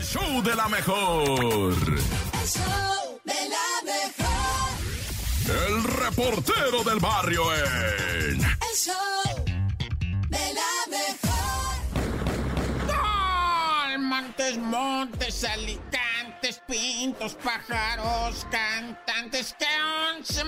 el show de la mejor. El show de la mejor. El reportero del barrio en. El show de la mejor. Montes, montes, alicantes, pintos, pájaros, cantantes, que once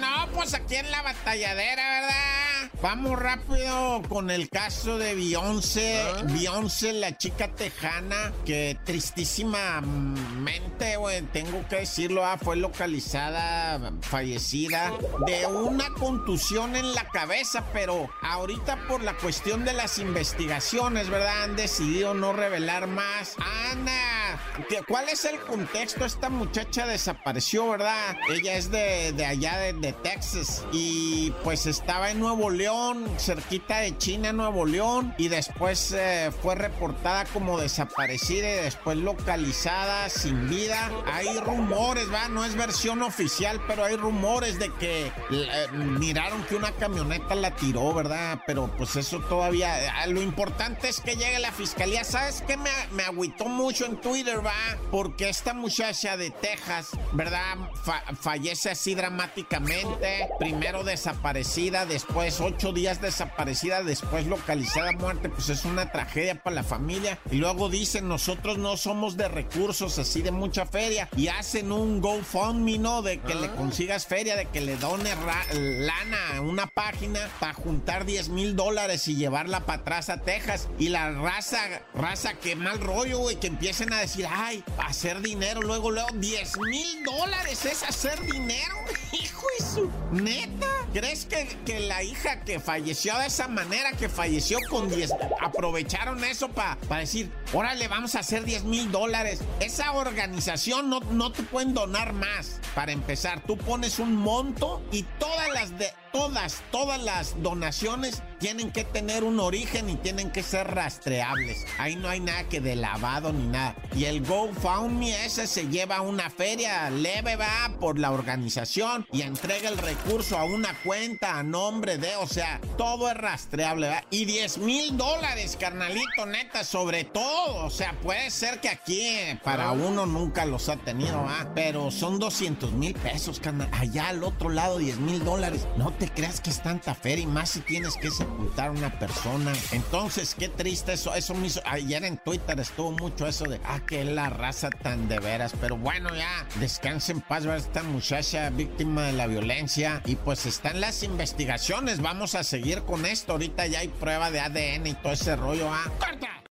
No, pues aquí en la batalladera, ¿verdad? Vamos rápido con el caso de Beyoncé. Beyoncé, la chica tejana, que tristísimamente, güey, tengo que decirlo, ah, fue localizada, fallecida, de una contusión en la cabeza, pero ahorita por la cuestión de las investigaciones, ¿verdad? Han decidido no revelar más. Ana, ¿qué- ¿cuál es el contexto? Esta muchacha desapareció, ¿verdad? Ella es de, de allá de, de Texas y pues estaba en Nuevo León, cerquita de China, Nuevo León, y después eh, fue reportada como desaparecida y después localizada sin vida. Hay rumores, ¿va? No es versión oficial, pero hay rumores de que eh, miraron que una camioneta la tiró, ¿verdad? Pero pues eso todavía... eh, Lo importante es que llegue la fiscalía. ¿Sabes qué me, me agüitó mucho en Twitter, va? Porque esta muchacha de Texas, ¿verdad? Fa- fallece así dramáticamente. Primero desaparecida, después ocho días desaparecida, después localizada muerte. Pues es una tragedia para la familia. Y luego dicen, nosotros no somos de recursos así de mucha feria. Y hacen un GoFundMe, ¿no? De que le consigas feria, de que le done ra- lana a una página para juntar 10 mil dólares y llevarla para atrás a Texas. Y la raza, raza, que mal rollo, güey, que empiecen a decir, ay, hacer dinero, luego, luego, 10 mil dólares es hacer dinero, hijo de su neta. ¿Crees que, que la hija que falleció de esa manera, que falleció con 10, aprovecharon eso para decir, órale, vamos a hacer 10 mil dólares? Esa organización no, no te pueden donar más. Para empezar, tú pones un monto y todas las de todas, todas las donaciones tienen que tener un origen y tienen que ser rastreables. Ahí no hay nada que de lavado ni nada. Y el GoFundMe ese se lleva una feria leve, va, por la organización y entrega el recurso a una cuenta a nombre de, o sea, todo es rastreable, va. Y 10 mil dólares, carnalito, neta, sobre todo. O sea, puede ser que aquí eh, para uno nunca los ha tenido, va. Pero son 200 mil pesos, carnal. Allá al otro lado, 10 mil dólares. No te creas que es tanta feria y más si tienes que sepultar a una persona. Entonces, qué triste eso. Eso me hizo. Ayer en Twitter estuvo mucho eso de, ah, que es la raza tan de veras. Pero bueno, ya, descanse en paz, ¿verdad? Esta muchacha víctima de la violencia. Y pues están las investigaciones. Vamos a seguir con esto. Ahorita ya hay prueba de ADN y todo ese rollo, ah. ¡Corta!